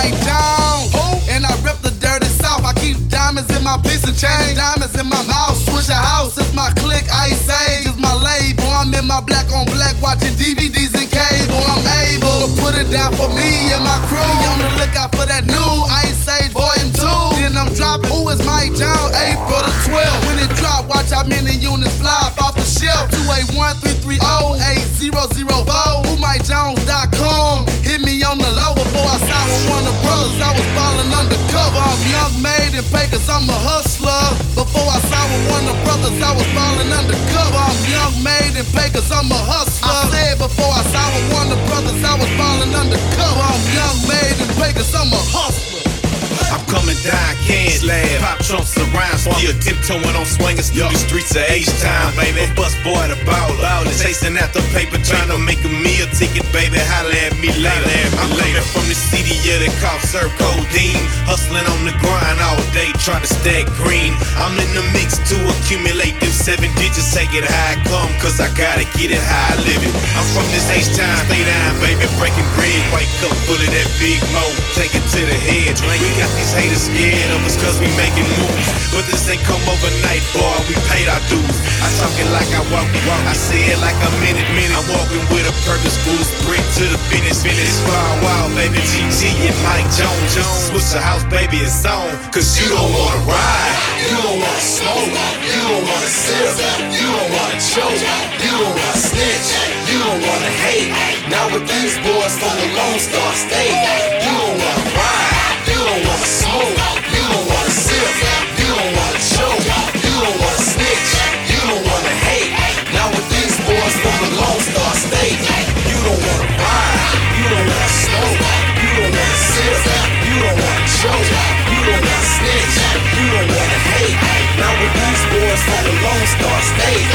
Mike Jones. And I rep the dirty south. I keep diamonds in my piece of chain, diamonds in my mouth. Swishahouse, it's my click. Ice Age is my label. I'm in my black on black watching DVDs and cable. I'm able to put it down for me and my crew. On the lookout for that new Ice Age Volume 2. Then I'm dropping. Who is Mike Jones? April the 12th. When it watch how many units fly off the shelf. 281 330 8004. WhoMikeJones.com. Hit me on the low before I signed with of brothers. I was falling undercover. I'm young, made and cause I'm a hustler. Before I signed with of brothers, I was falling undercover. I'm young, made and cause I'm a hustler. I said before I signed with of brothers, I was falling undercover. I'm young, made and cause I'm a hustler. I'm coming down, can slab. Pop trunks around, still tiptoeing on swingers through the streets of H-Town, baby. A bus boy the ball, chasing after paper, trying to make a meal ticket, baby. Holla at me later. I'm coming from the city, yeah, they call serve codeine. Hustling on the grind all day, trying to stack green. I'm in the mix to accumulate them seven digits, take it high, come, cause I gotta get it high, live it. I'm from this H-Town, stay down, baby, breaking bread. White cup full of that big mo, take it to the head. We got these haters scared of us cause we making moves. But this ain't come overnight, boy, we paid our dues. I talk it like I walk it, I say it like a minute, minute. I'm walking with a purpose, full sprint to the finish, finish. Wild, wild, baby, GG and Mike Jones. Just switch the house, baby, it's on. Cause you don't wanna ride, you don't wanna smoke, you don't wanna sip, you don't wanna choke, you don't wanna snitch, you don't wanna hate. Now with these boys from the Lone Star State, you don't wanna the Lone Star State, you don't wanna ride, you don't wanna smoke, you don't wanna you don't wanna choke, you don't wanna snitch, you don't wanna hate. Now with these boys from the Lone Star State,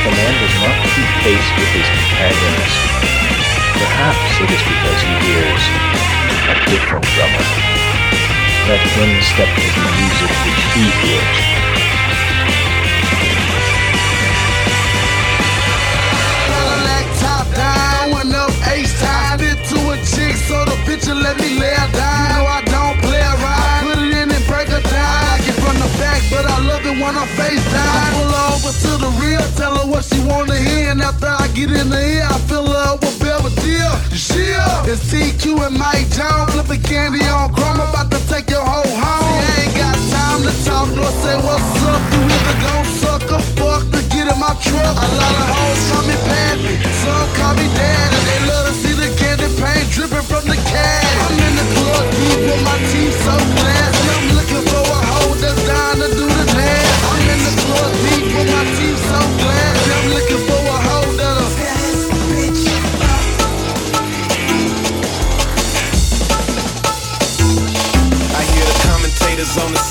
a man does not keep pace with his companions, perhaps it is because he hears a different drummer. Let him step to the music which he hears. Cadillac top down, up a chick, so the let me lay know I don't play put it in and break down. I from the back, but I love it when I face down. Pull over to the real, tell her what she wanna hear, and after I get in the ear, I fill her up with Belvedere. Yeah, it's TQ and Mike Jones, flipping candy on chrome, about to take your whole home. I ain't got time to talk, nor say what's up. You either gon' suck or fuck to get in my truck. A lot of hoes call me Pappy, some call me Daddy. They love to see the candy paint dripping from the can. I'm in the club deep with my teeth so glassy.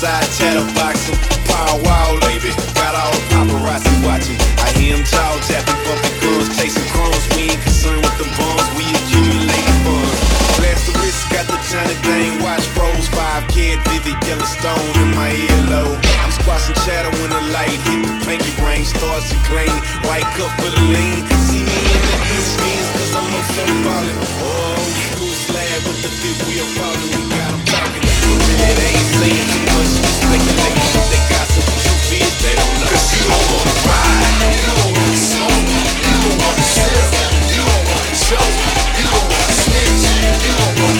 Commentators side chatterboxing. Paul Wall, baby. Got all the paparazzi watching. I hear them jaw japping, bumping guns, chasing crumbs. We ain't concerned with the bombs, we accumulating funds. Blast the wrist, got the Johnny Dang watch pros. 5K at Vivid Yellowstone in my earlobe. I'm squashing shadow when the light hit the pinky ring. Starts to clean, white cup for the lean. See me in the blue skins, cause I'm up so ballin'. Oh, school slab with the fifth wheel falling. We got 'em talking. You don't wanna ride, you. don't wanna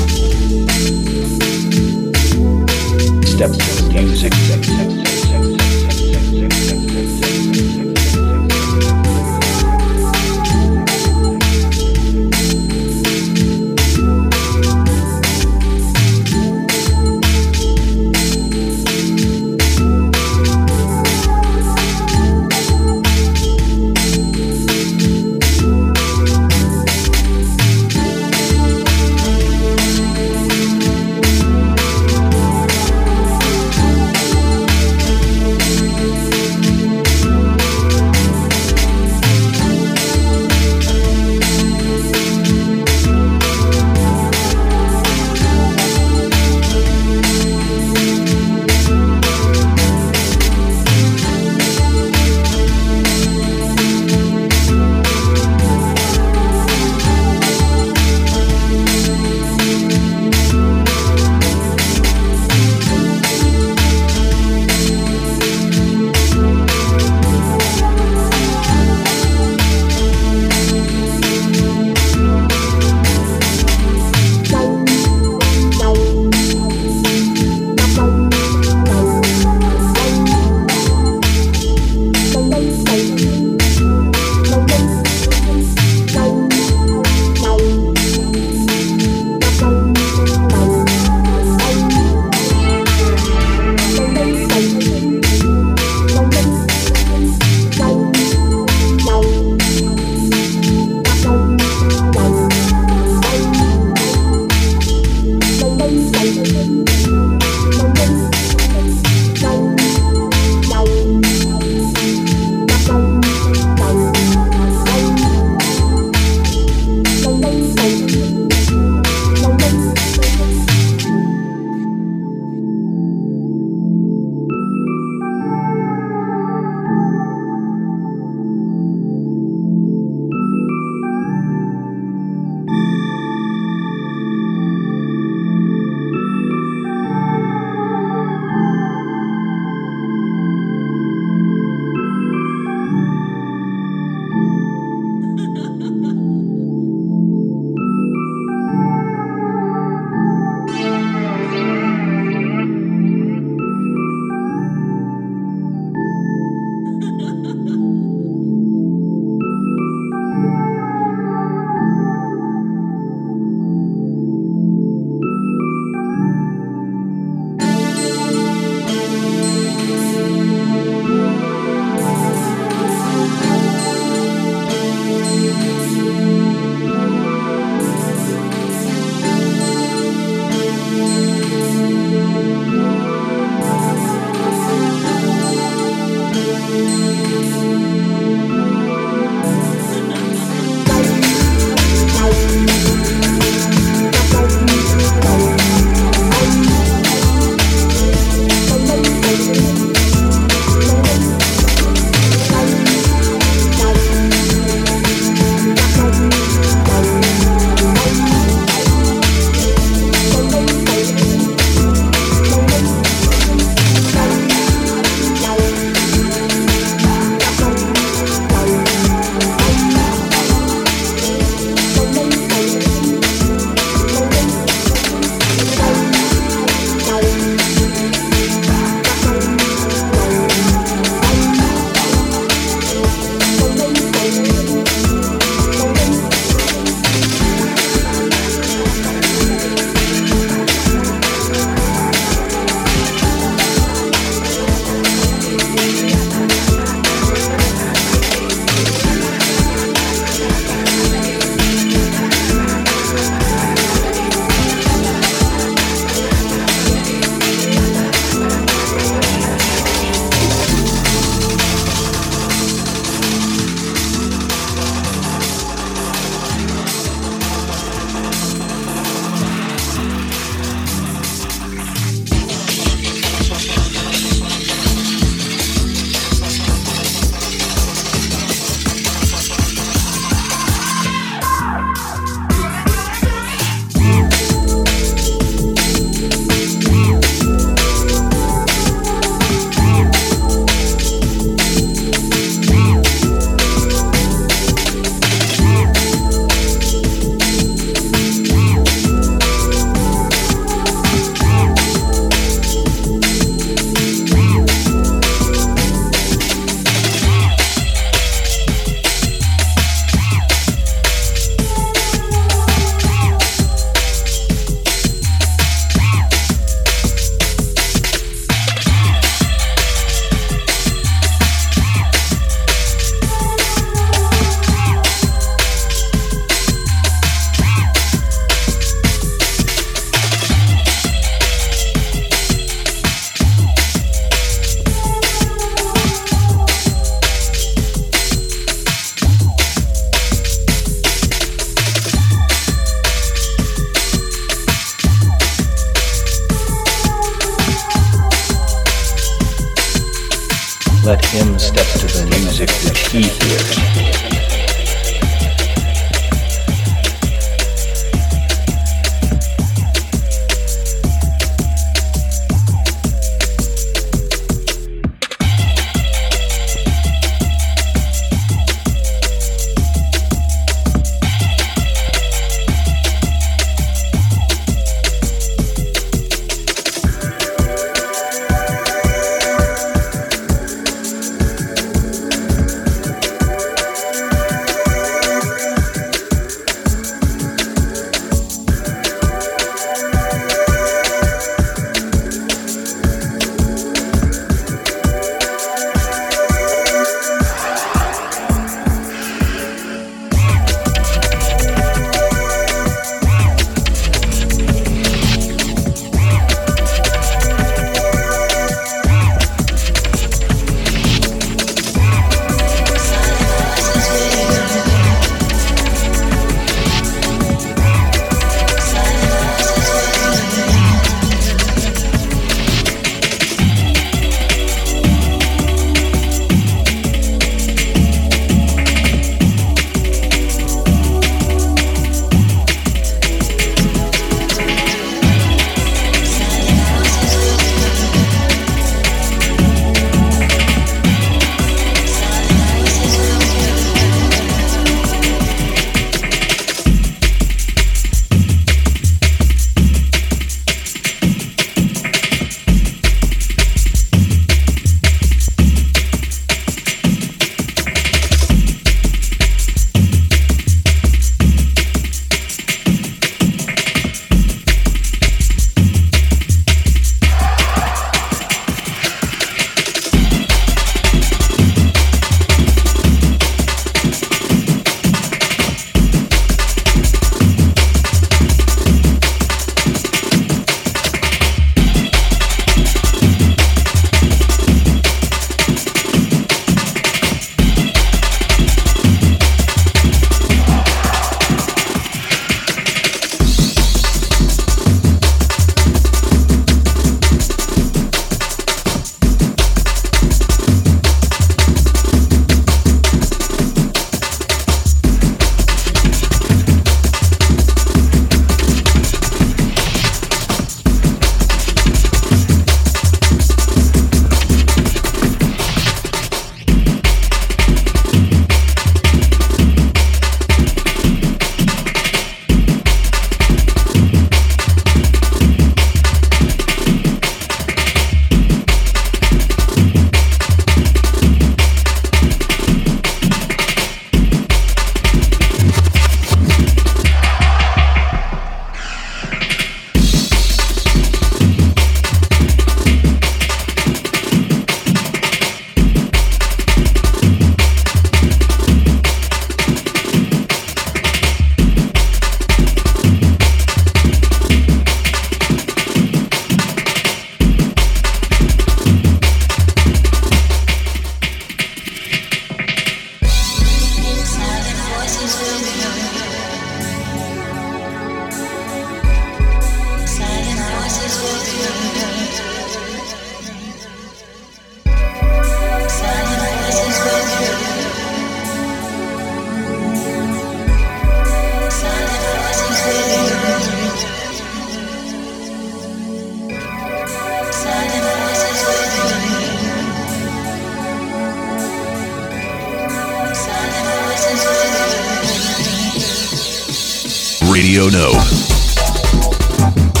Radio Nome.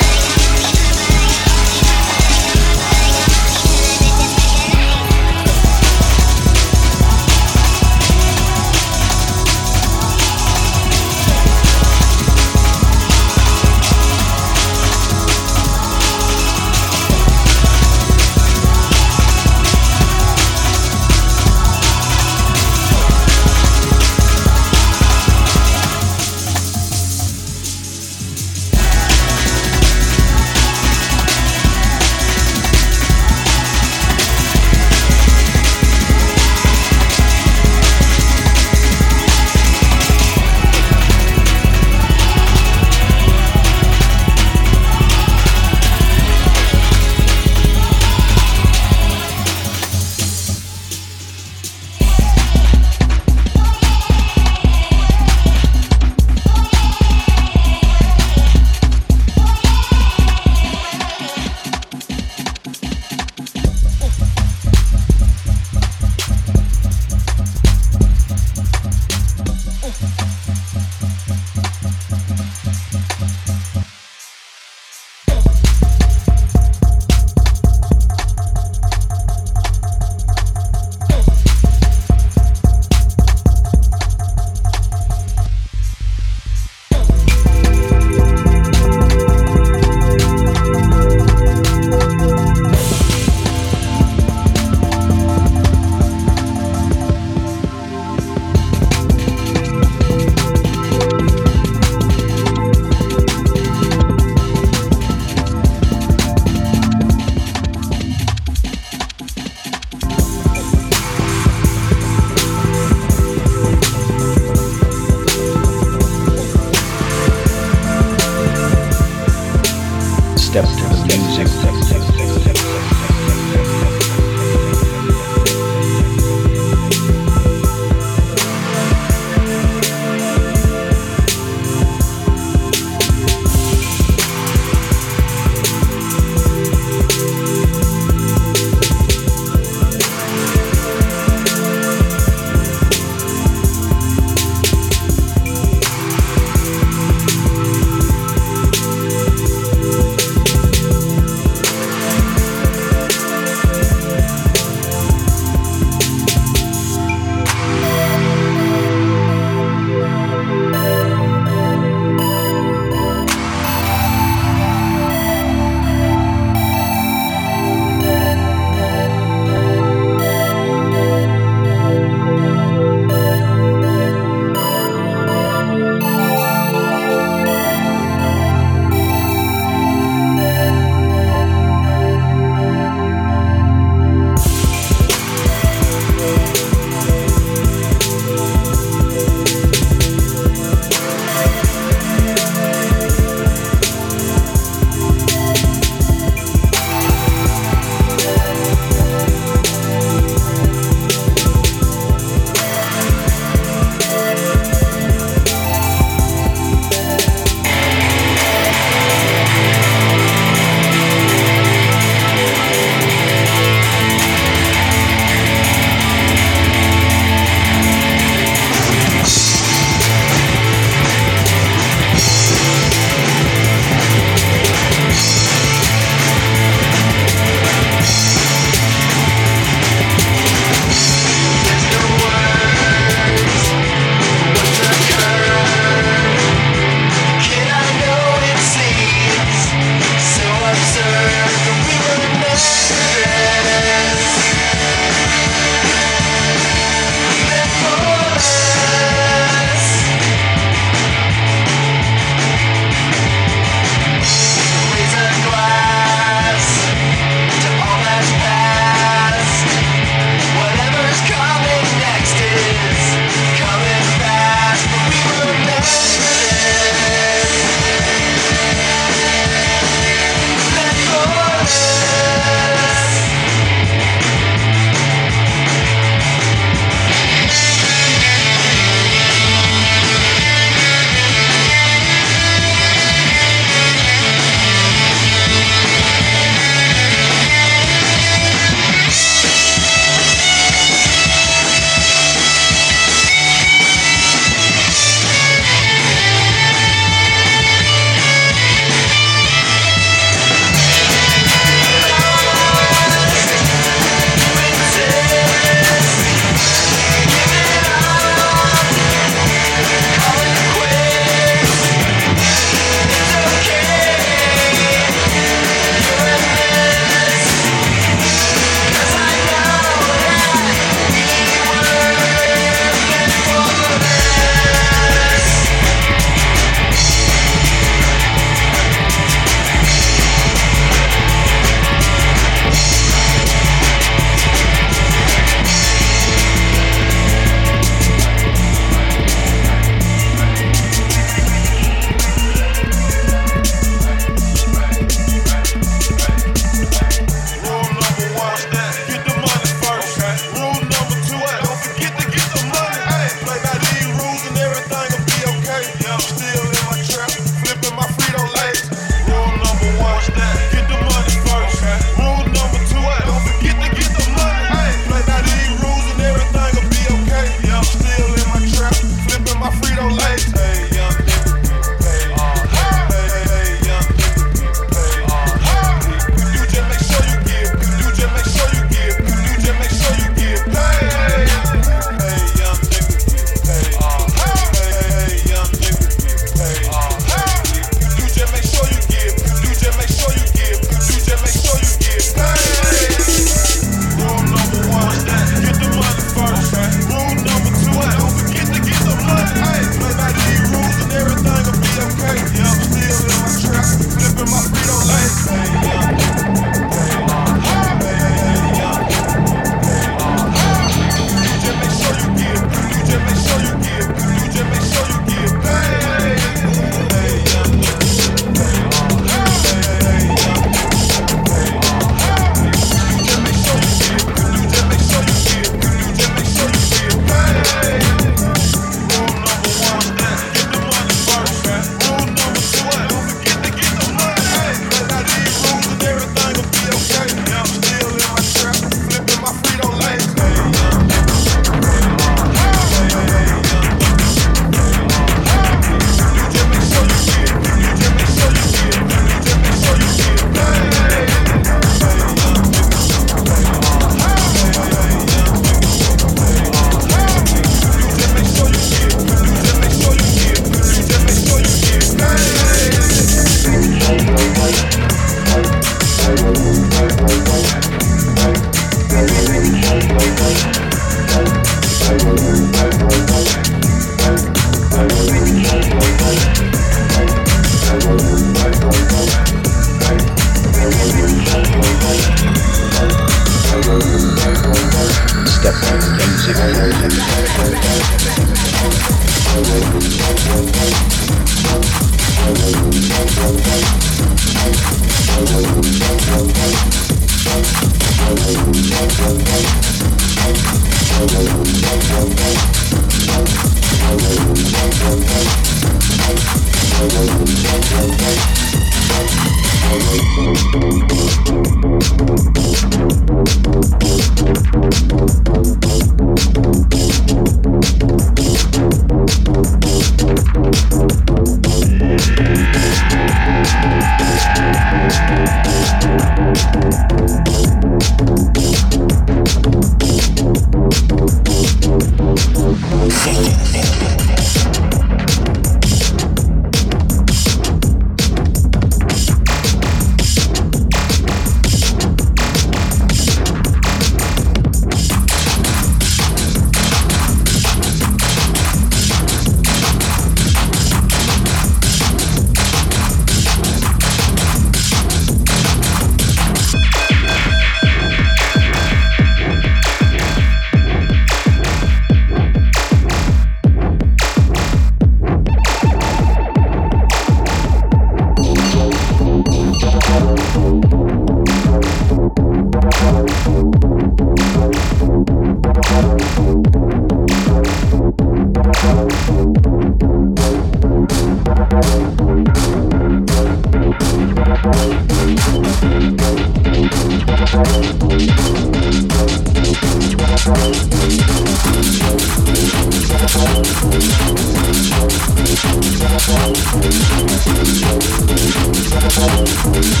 Thank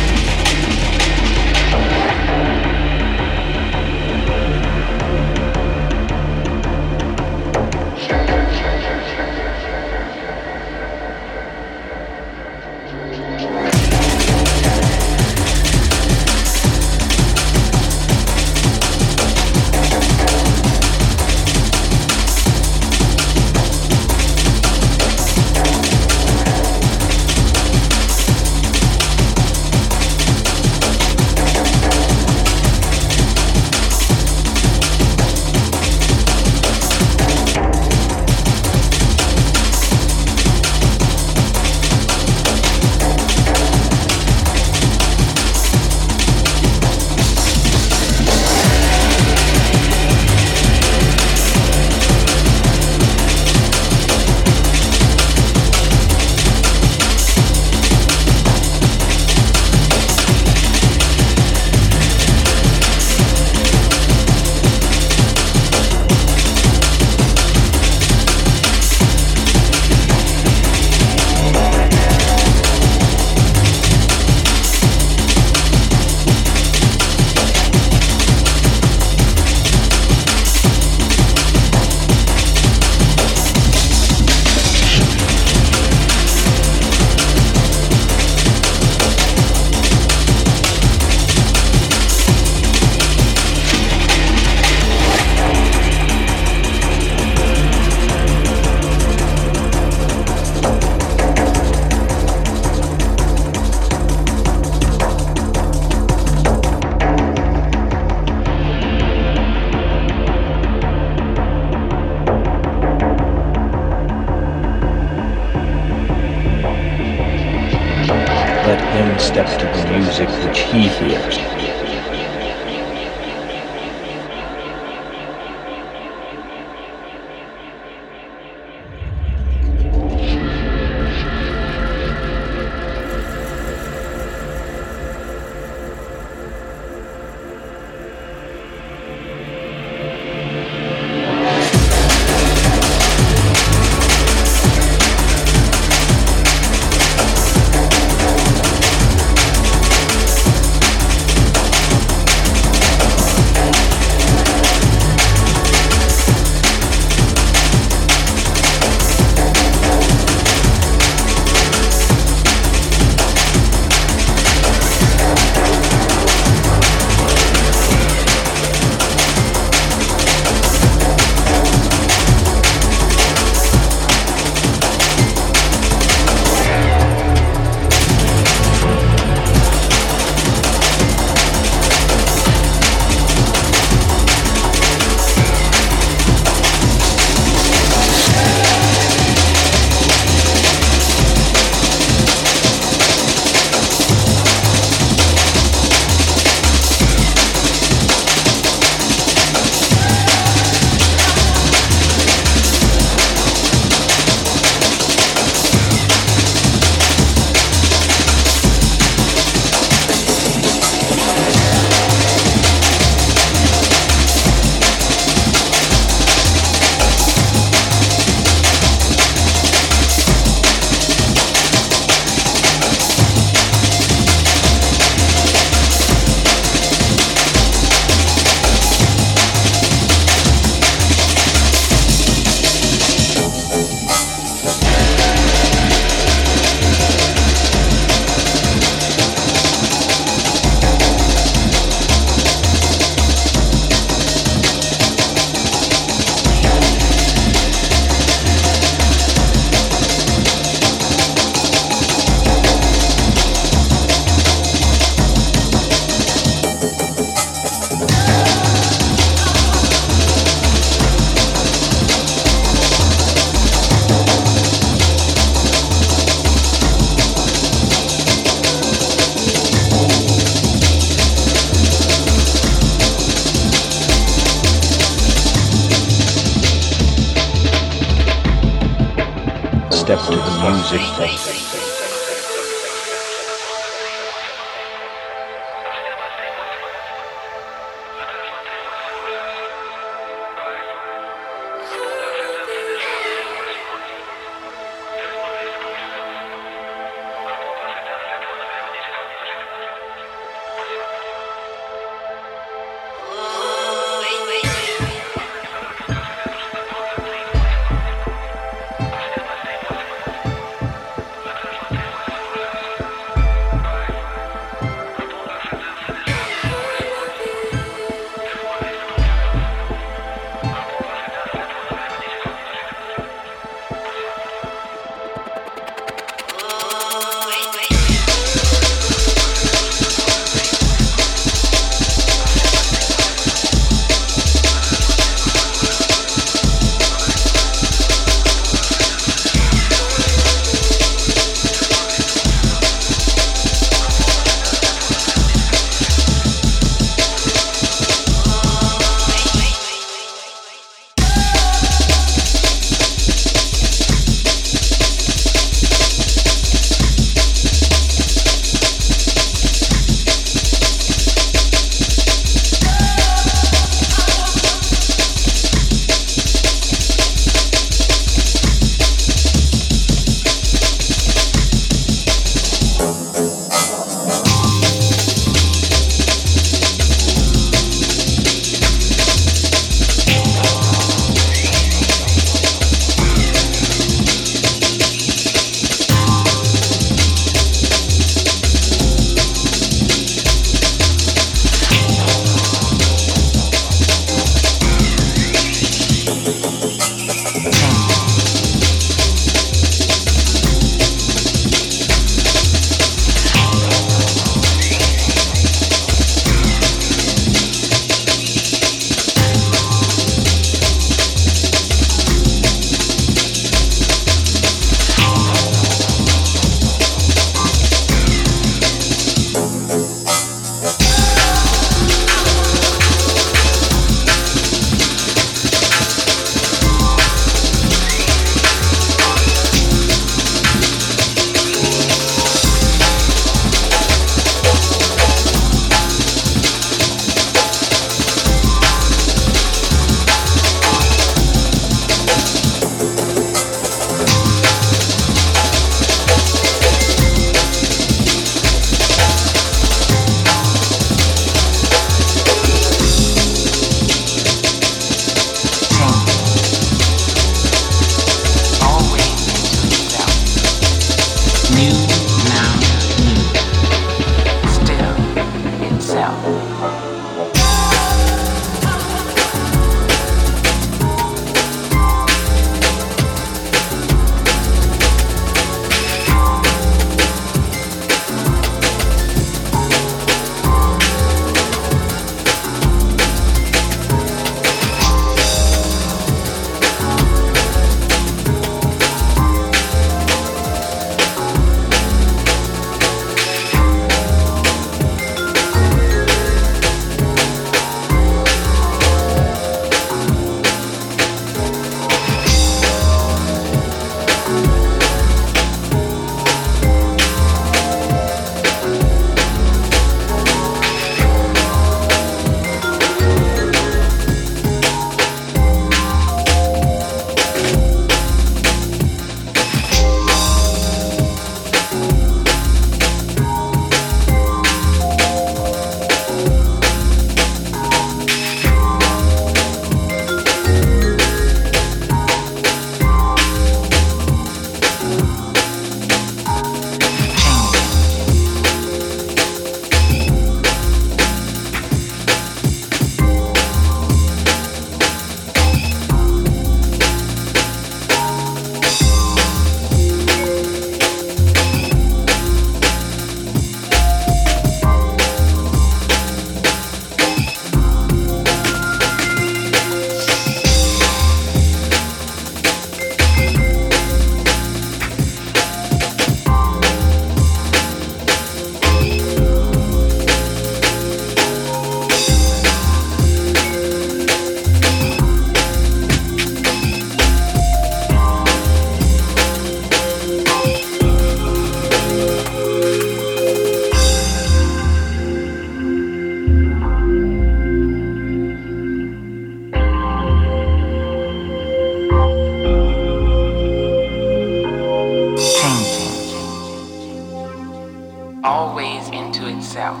myself.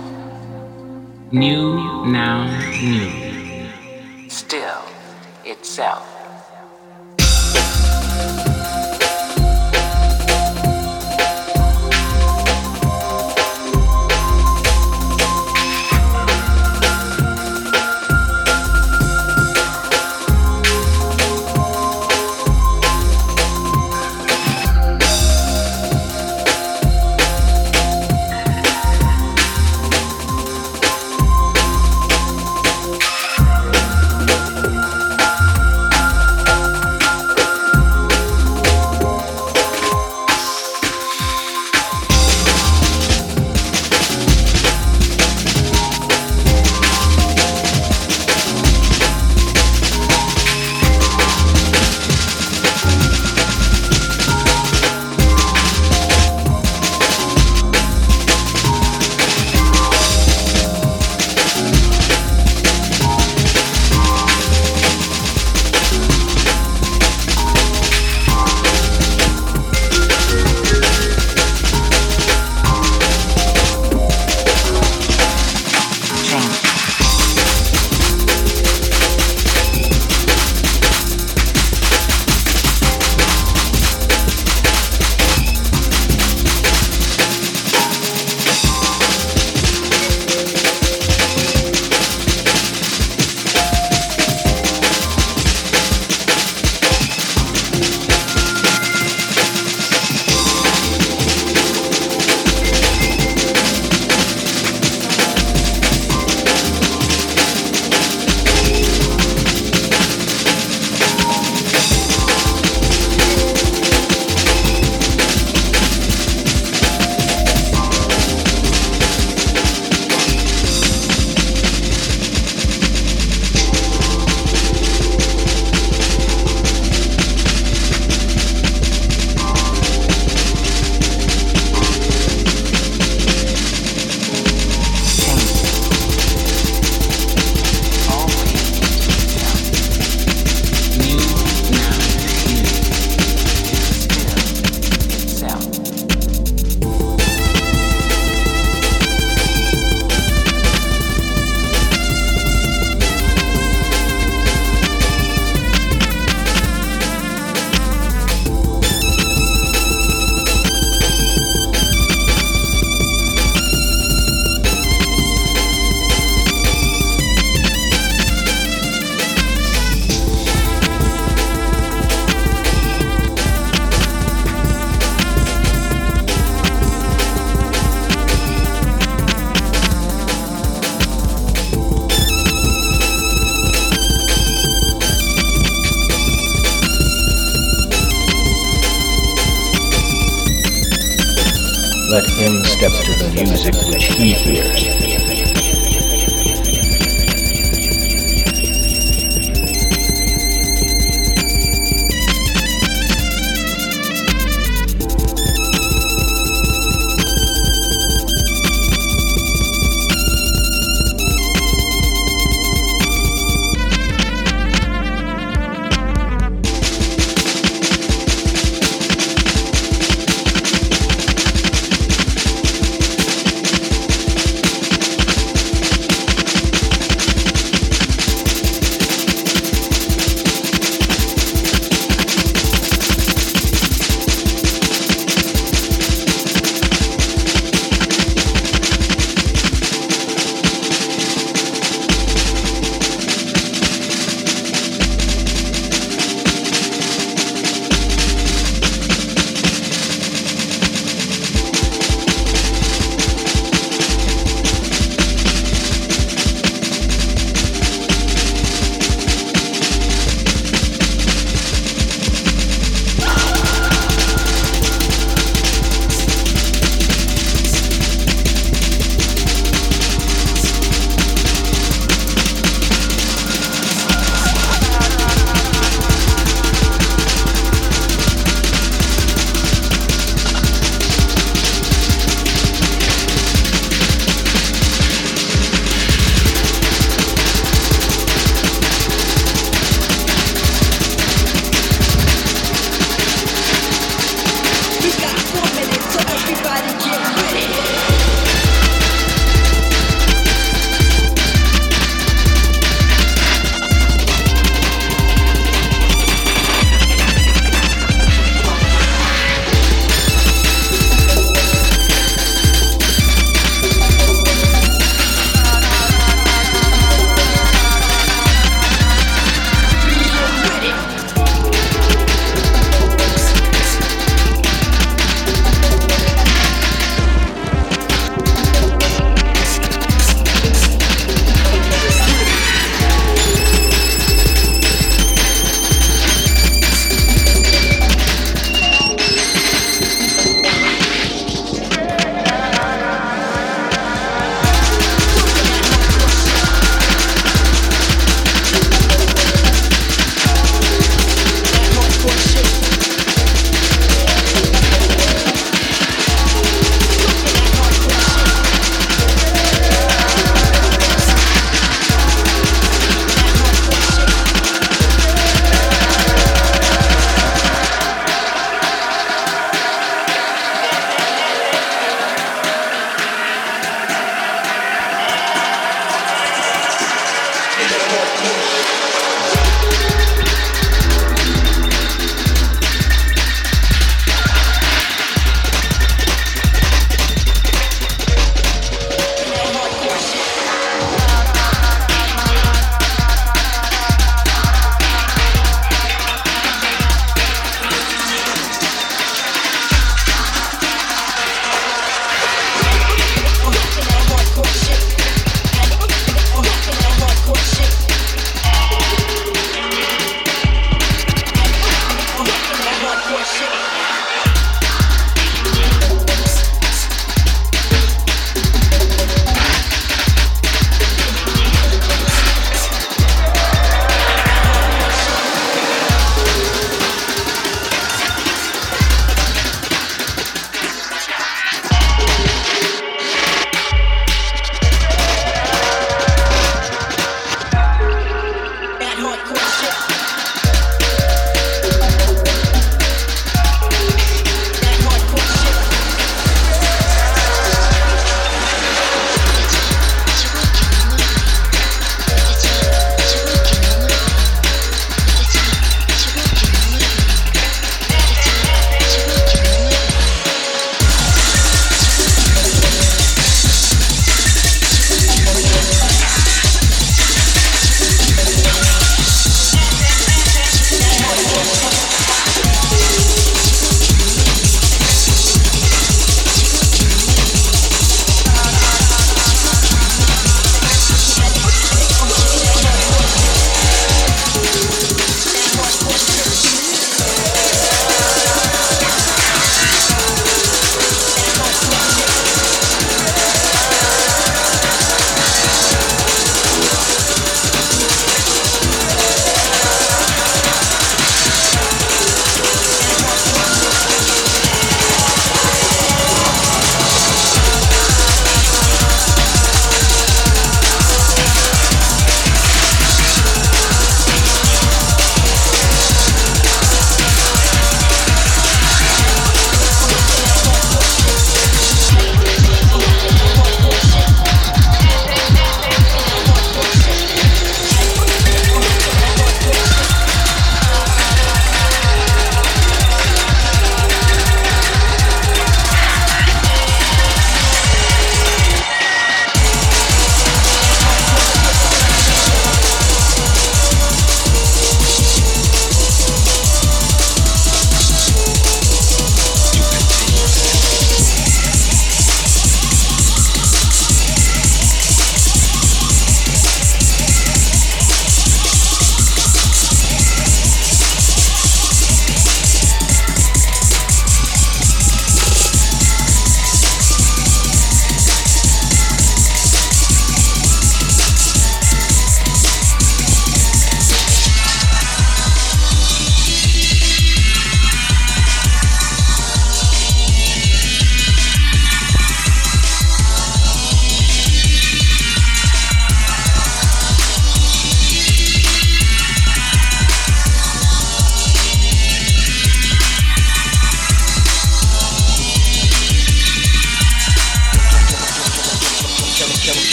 New, now, new. Still itself. let him step to the music which he hears.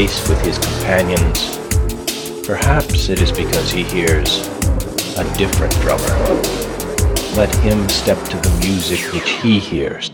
With his companions, perhaps it is because he hears a different drummer. Let him step to the music which he hears.